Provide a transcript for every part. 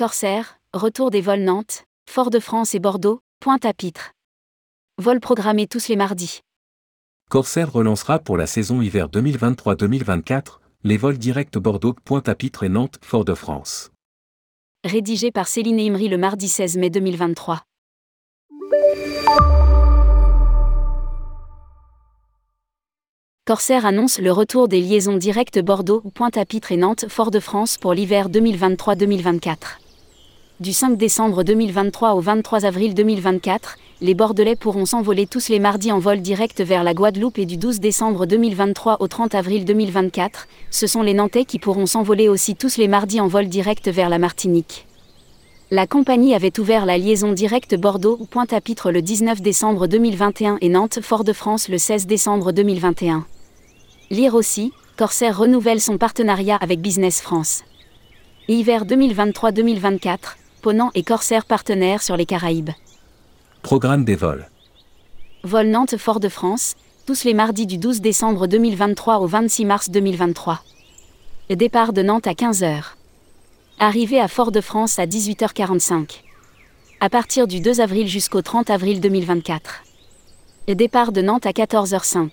Corsair, retour des vols Nantes, Fort-de-France et Bordeaux, Pointe-à-Pitre. Vol programmés tous les mardis. Corsair relancera pour la saison hiver 2023-2024 les vols directs Bordeaux, Pointe-à-Pitre et Nantes, Fort-de-France. Rédigé par Céline Imri le mardi 16 mai 2023. Corsair annonce le retour des liaisons directes Bordeaux, Pointe-à-Pitre et Nantes, Fort-de-France pour l'hiver 2023-2024. Du 5 décembre 2023 au 23 avril 2024, les Bordelais pourront s'envoler tous les mardis en vol direct vers la Guadeloupe et du 12 décembre 2023 au 30 avril 2024, ce sont les Nantais qui pourront s'envoler aussi tous les mardis en vol direct vers la Martinique. La compagnie avait ouvert la liaison directe Bordeaux-Pointe-à-Pitre le 19 décembre 2021 et Nantes-Fort-de-France le 16 décembre 2021. Lire aussi, Corsair renouvelle son partenariat avec Business France. Hiver 2023-2024, Ponant et Corsair partenaires sur les Caraïbes. Programme des vols. Vol Nantes-Fort-de-France, tous les mardis du 12 décembre 2023 au 26 mars 2023. Départ de Nantes à 15h. Arrivée à Fort-de-France à 18h45. À partir du 2 avril jusqu'au 30 avril 2024. Départ de Nantes à 14h05.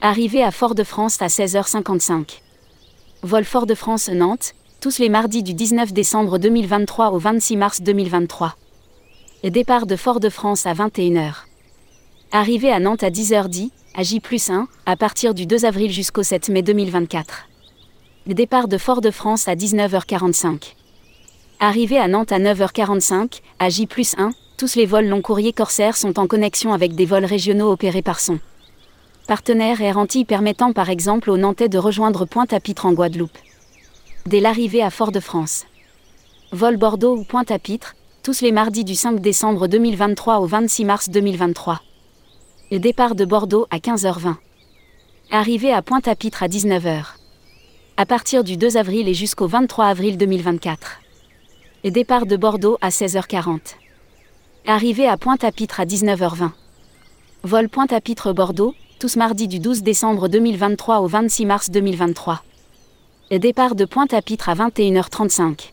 Arrivée à Fort-de-France à 16h55. Vol Fort-de-France-Nantes, tous les mardis du 19 décembre 2023 au 26 mars 2023. Départ de Fort-de-France à 21h. Arrivée à Nantes à 10h10, à J 1, à partir du 2 avril jusqu'au 7 mai 2024. Départ de Fort-de-France à 19h45. Arrivée à Nantes à 9h45, à J 1, tous les vols long courrier Corsair sont en connexion avec des vols régionaux opérés par son partenaire Air Antilles permettant par exemple aux Nantais de rejoindre Pointe-à-Pitre en Guadeloupe. Dès l'arrivée à Fort-de-France. Vol Bordeaux ou Pointe-à-Pitre, tous les mardis du 5 décembre 2023 au 26 mars 2023. Le départ de Bordeaux à 15h20. Arrivée à Pointe-à-Pitre à 19h. À partir du 2 avril et jusqu'au 23 avril 2024. Le départ de Bordeaux à 16h40. Arrivée à Pointe-à-Pitre à 19h20. Vol Pointe-à-Pitre Bordeaux, tous mardis du 12 décembre 2023 au 26 mars 2023. Départ de Pointe-à-Pitre à 21h35.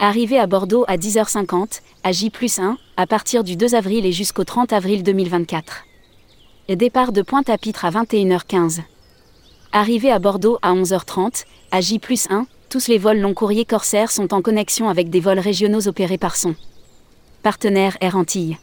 Arrivée à Bordeaux à 10h50, à J 1, à partir du 2 avril et jusqu'au 30 avril 2024. Le départ de Pointe-à-Pitre à 21h15. Arrivée à Bordeaux à 11h30, à J 1, tous les vols long courrier Corsair sont en connexion avec des vols régionaux opérés par son partenaire Air Antilles.